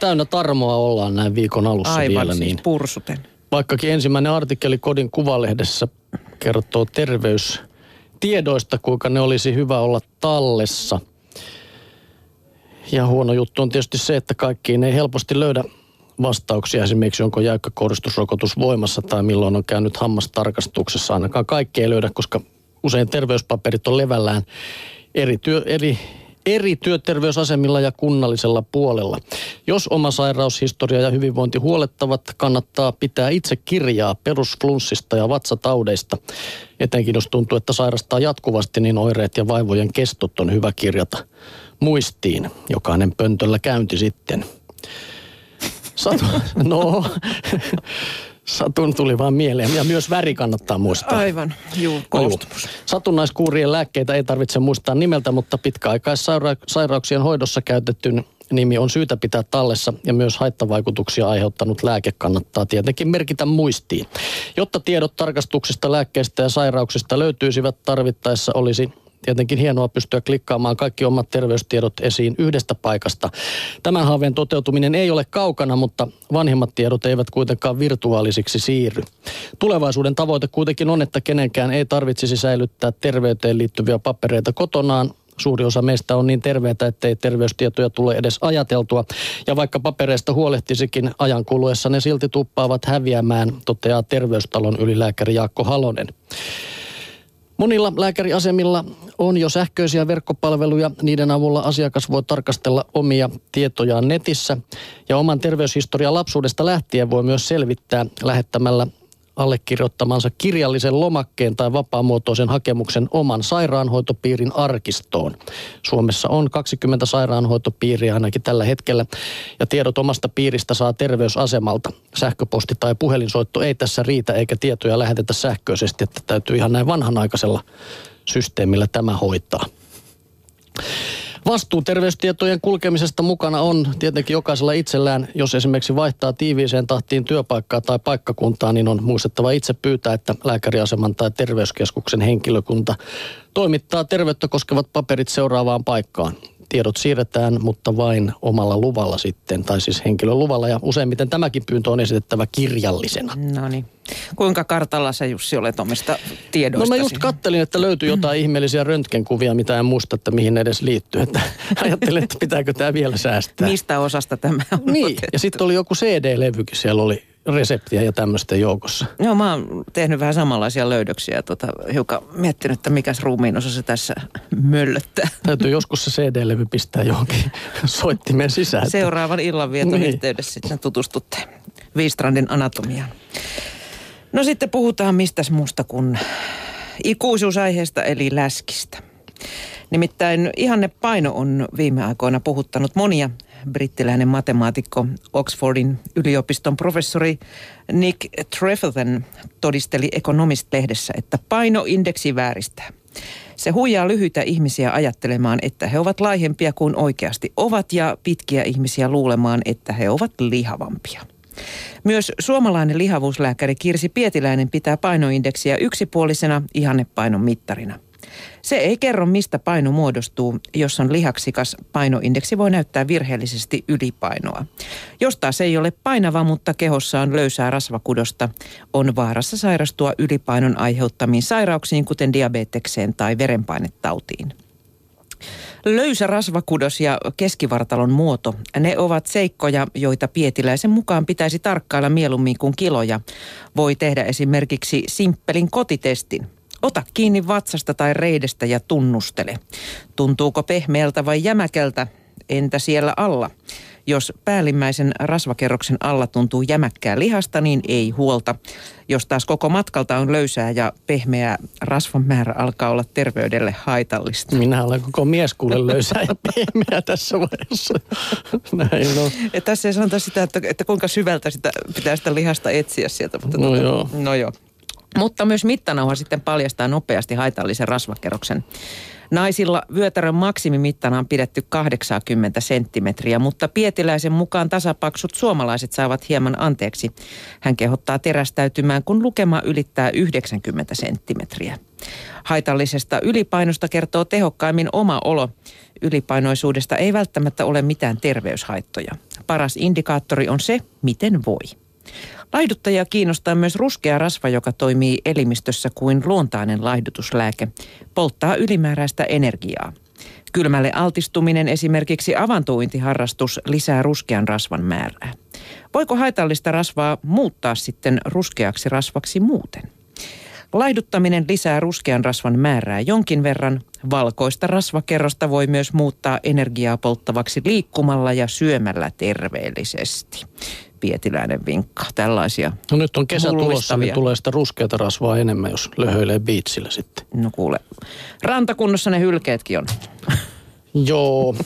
Täynnä tarmoa ollaan näin viikon alussa Aivan vielä. siis Niin pursuten. vaikkakin ensimmäinen artikkeli Kodin kuvalehdessä kertoo terveystiedoista, kuinka ne olisi hyvä olla tallessa. Ja huono juttu on tietysti se, että kaikkiin ei helposti löydä vastauksia. Esimerkiksi onko jäykkä koristusrokotus voimassa tai milloin on käynyt hammastarkastuksessa. Ainakaan kaikki ei löydä, koska usein terveyspaperit on levällään eri, työ, eri, eri työterveysasemilla ja kunnallisella puolella. Jos oma sairaushistoria ja hyvinvointi huolettavat, kannattaa pitää itse kirjaa perusflunssista ja vatsataudeista. Etenkin jos tuntuu, että sairastaa jatkuvasti, niin oireet ja vaivojen kestot on hyvä kirjata muistiin. Jokainen pöntöllä käynti sitten. Satu, no, satun tuli vaan mieleen. Ja myös väri kannattaa muistaa. Aivan, juu, juu. koostumus. Satunnaiskuurien lääkkeitä ei tarvitse muistaa nimeltä, mutta pitkäaikaissairauksien hoidossa käytetty nimi on syytä pitää tallessa ja myös haittavaikutuksia aiheuttanut lääke kannattaa tietenkin merkitä muistiin. Jotta tiedot tarkastuksista, lääkkeistä ja sairauksista löytyisivät tarvittaessa olisi tietenkin hienoa pystyä klikkaamaan kaikki omat terveystiedot esiin yhdestä paikasta. Tämän haaveen toteutuminen ei ole kaukana, mutta vanhimmat tiedot eivät kuitenkaan virtuaalisiksi siirry. Tulevaisuuden tavoite kuitenkin on, että kenenkään ei tarvitsisi säilyttää terveyteen liittyviä papereita kotonaan, Suuri osa meistä on niin terveitä, ettei terveystietoja tule edes ajateltua. Ja vaikka papereista huolehtisikin ajan kuluessa, ne silti tuppaavat häviämään, toteaa terveystalon ylilääkäri Jaakko Halonen. Monilla lääkäriasemilla on jo sähköisiä verkkopalveluja. Niiden avulla asiakas voi tarkastella omia tietojaan netissä. Ja oman terveyshistorian lapsuudesta lähtien voi myös selvittää lähettämällä allekirjoittamansa kirjallisen lomakkeen tai vapaamuotoisen hakemuksen oman sairaanhoitopiirin arkistoon. Suomessa on 20 sairaanhoitopiiriä ainakin tällä hetkellä ja tiedot omasta piiristä saa terveysasemalta. Sähköposti tai puhelinsoitto ei tässä riitä eikä tietoja lähetetä sähköisesti, että täytyy ihan näin vanhanaikaisella systeemillä tämä hoitaa. Vastuu terveystietojen kulkemisesta mukana on tietenkin jokaisella itsellään. Jos esimerkiksi vaihtaa tiiviiseen tahtiin työpaikkaa tai paikkakuntaa, niin on muistettava itse pyytää, että lääkäriaseman tai terveyskeskuksen henkilökunta toimittaa terveyttä koskevat paperit seuraavaan paikkaan. Tiedot siirretään, mutta vain omalla luvalla sitten, tai siis henkilön luvalla. Ja useimmiten tämäkin pyyntö on esitettävä kirjallisena. No niin. Kuinka kartalla sä Jussi olet omista No tiedoistasi? mä just kattelin, että löytyi jotain ihmeellisiä röntgenkuvia, mitä en muista, että mihin ne edes liittyy. Että ajattelin, että pitääkö tämä vielä säästää. Mistä osasta tämä on Niin, otettu? ja sitten oli joku CD-levykin, siellä oli reseptiä ja tämmöistä joukossa. Joo, mä oon tehnyt vähän samanlaisia löydöksiä. Tota, hiukan miettinyt, että mikäs ruumiin osa se tässä möllöttää. Täytyy joskus se CD-levy pistää johonkin soittimen sisään. että- Seuraavan illanvieton Niin. yhteydessä sitten tutustutte Viistrandin anatomiaan. No sitten puhutaan mistäs muusta kuin ikuisuusaiheesta eli läskistä. Nimittäin ihanne paino on viime aikoina puhuttanut monia. Brittiläinen matemaatikko Oxfordin yliopiston professori Nick Trefethen todisteli Economist-lehdessä, että painoindeksi vääristää. Se huijaa lyhyitä ihmisiä ajattelemaan, että he ovat laihempia kuin oikeasti ovat ja pitkiä ihmisiä luulemaan, että he ovat lihavampia. Myös suomalainen lihavuuslääkäri Kirsi Pietiläinen pitää painoindeksiä yksipuolisena ihannepainon mittarina. Se ei kerro, mistä paino muodostuu. Jos on lihaksikas, painoindeksi voi näyttää virheellisesti ylipainoa. Jos taas ei ole painava, mutta kehossa on löysää rasvakudosta, on vaarassa sairastua ylipainon aiheuttamiin sairauksiin, kuten diabetekseen tai verenpainetautiin. Löysä rasvakudos ja keskivartalon muoto, ne ovat seikkoja, joita Pietiläisen mukaan pitäisi tarkkailla mieluummin kuin kiloja. Voi tehdä esimerkiksi simppelin kotitestin. Ota kiinni vatsasta tai reidestä ja tunnustele. Tuntuuko pehmeältä vai jämäkeltä? Entä siellä alla? Jos päällimmäisen rasvakerroksen alla tuntuu jämäkkää lihasta, niin ei huolta. Jos taas koko matkalta on löysää ja pehmeää, rasvan määrä alkaa olla terveydelle haitallista. Minä olen koko mies kuule löysää ja pehmeä tässä vaiheessa. Näin on. Ja tässä ei sanota sitä, että, että kuinka syvältä sitä, pitää sitä lihasta etsiä sieltä. Mutta No joo. No joo. Mutta myös mittanauha sitten paljastaa nopeasti haitallisen rasvakerroksen. Naisilla vyötärön maksimimittana on pidetty 80 senttimetriä, mutta Pietiläisen mukaan tasapaksut suomalaiset saavat hieman anteeksi. Hän kehottaa terästäytymään, kun lukema ylittää 90 senttimetriä. Haitallisesta ylipainosta kertoo tehokkaimmin oma olo. Ylipainoisuudesta ei välttämättä ole mitään terveyshaittoja. paras indikaattori on se, miten voi. Laihduttajia kiinnostaa myös ruskea rasva, joka toimii elimistössä kuin luontainen laihdutuslääke. Polttaa ylimääräistä energiaa. Kylmälle altistuminen, esimerkiksi avantointiharrastus, lisää ruskean rasvan määrää. Voiko haitallista rasvaa muuttaa sitten ruskeaksi rasvaksi muuten? Laihduttaminen lisää ruskean rasvan määrää jonkin verran. Valkoista rasvakerrosta voi myös muuttaa energiaa polttavaksi liikkumalla ja syömällä terveellisesti. Pietiläinen vinkka. Tällaisia No nyt on kesä tulossa, niin tulee sitä ruskeata rasvaa enemmän, jos löhöilee biitsillä sitten. No kuule, rantakunnossa ne hylkeetkin on. Joo.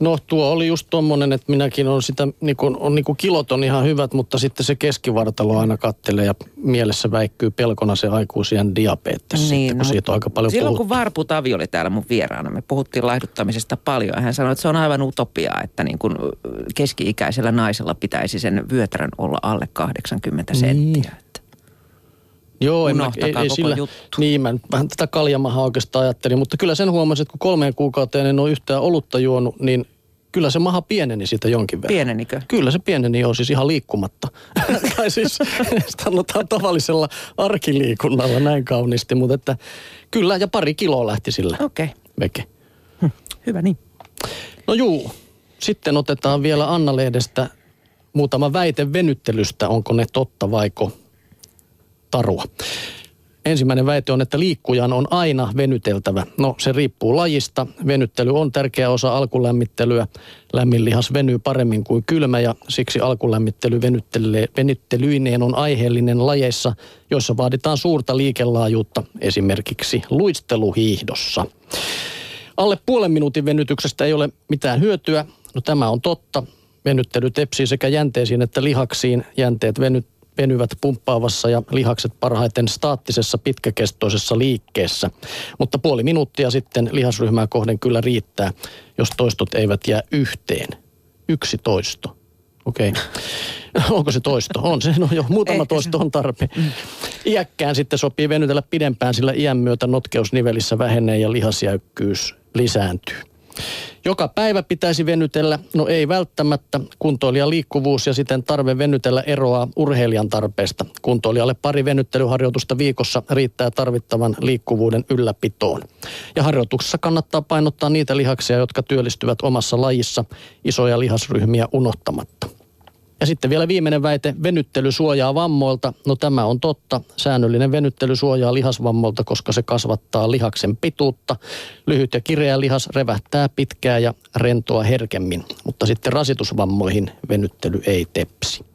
No tuo oli just tommonen, että minäkin on sitä, niin kun, on niin kilot on ihan hyvät, mutta sitten se keskivartalo aina kattelee ja mielessä väikkyy pelkona se aikuisien diabetes niin, sitten, kun no, siitä on aika paljon Silloin puhuttu. kun Varpu Tavi oli täällä mun vieraana, me puhuttiin laihduttamisesta paljon. Hän sanoi, että se on aivan utopiaa, että niin kuin keski-ikäisellä naisella pitäisi sen vyötärön olla alle 80 niin. senttiä. Joo, en mä, ei, ei sillä, juttu. Niin, mä vähän tätä kaljamahaa oikeastaan ajattelin, mutta kyllä sen huomasin, että kun kolmeen kuukauteen en ole yhtään olutta juonut, niin kyllä se maha pieneni siitä jonkin verran. Pienenikö? Kyllä se pieneni jo, siis ihan liikkumatta. tai siis sanotaan tavallisella arkiliikunnalla näin kauniisti, mutta että kyllä ja pari kiloa lähti sillä. Okei. Okay. Veke. Hm, hyvä niin. No juu, sitten otetaan vielä Anna-lehdestä muutama väite venyttelystä, onko ne totta vaiko tarua. Ensimmäinen väite on, että liikkujan on aina venyteltävä. No se riippuu lajista. Venyttely on tärkeä osa alkulämmittelyä. Lämmin lihas venyy paremmin kuin kylmä ja siksi alkulämmittely venyttelyineen on aiheellinen lajeissa, joissa vaaditaan suurta liikelaajuutta, esimerkiksi luisteluhiihdossa. Alle puolen minuutin venytyksestä ei ole mitään hyötyä. No tämä on totta. Venyttely tepsii sekä jänteisiin että lihaksiin. Jänteet venyt, venyvät pumppaavassa ja lihakset parhaiten staattisessa pitkäkestoisessa liikkeessä. Mutta puoli minuuttia sitten lihasryhmää kohden kyllä riittää, jos toistot eivät jää yhteen. Yksi toisto. Okei. Okay. Onko se toisto? On se. No jo, muutama Ehkä toisto on tarpeen. Mm. Iäkkään sitten sopii venytellä pidempään, sillä iän myötä notkeusnivelissä vähenee ja lihasjäykkyys lisääntyy. Joka päivä pitäisi venytellä, no ei välttämättä. Kuntoilijan liikkuvuus ja siten tarve venytellä eroaa urheilijan tarpeesta. Kuntoilijalle pari venyttelyharjoitusta viikossa riittää tarvittavan liikkuvuuden ylläpitoon. Ja harjoituksessa kannattaa painottaa niitä lihaksia, jotka työllistyvät omassa lajissa isoja lihasryhmiä unohtamatta. Ja sitten vielä viimeinen väite, venyttely suojaa vammoilta. No tämä on totta. Säännöllinen venyttely suojaa lihasvammoilta, koska se kasvattaa lihaksen pituutta. Lyhyt ja kireä lihas revähtää pitkää ja rentoa herkemmin, mutta sitten rasitusvammoihin venyttely ei tepsi.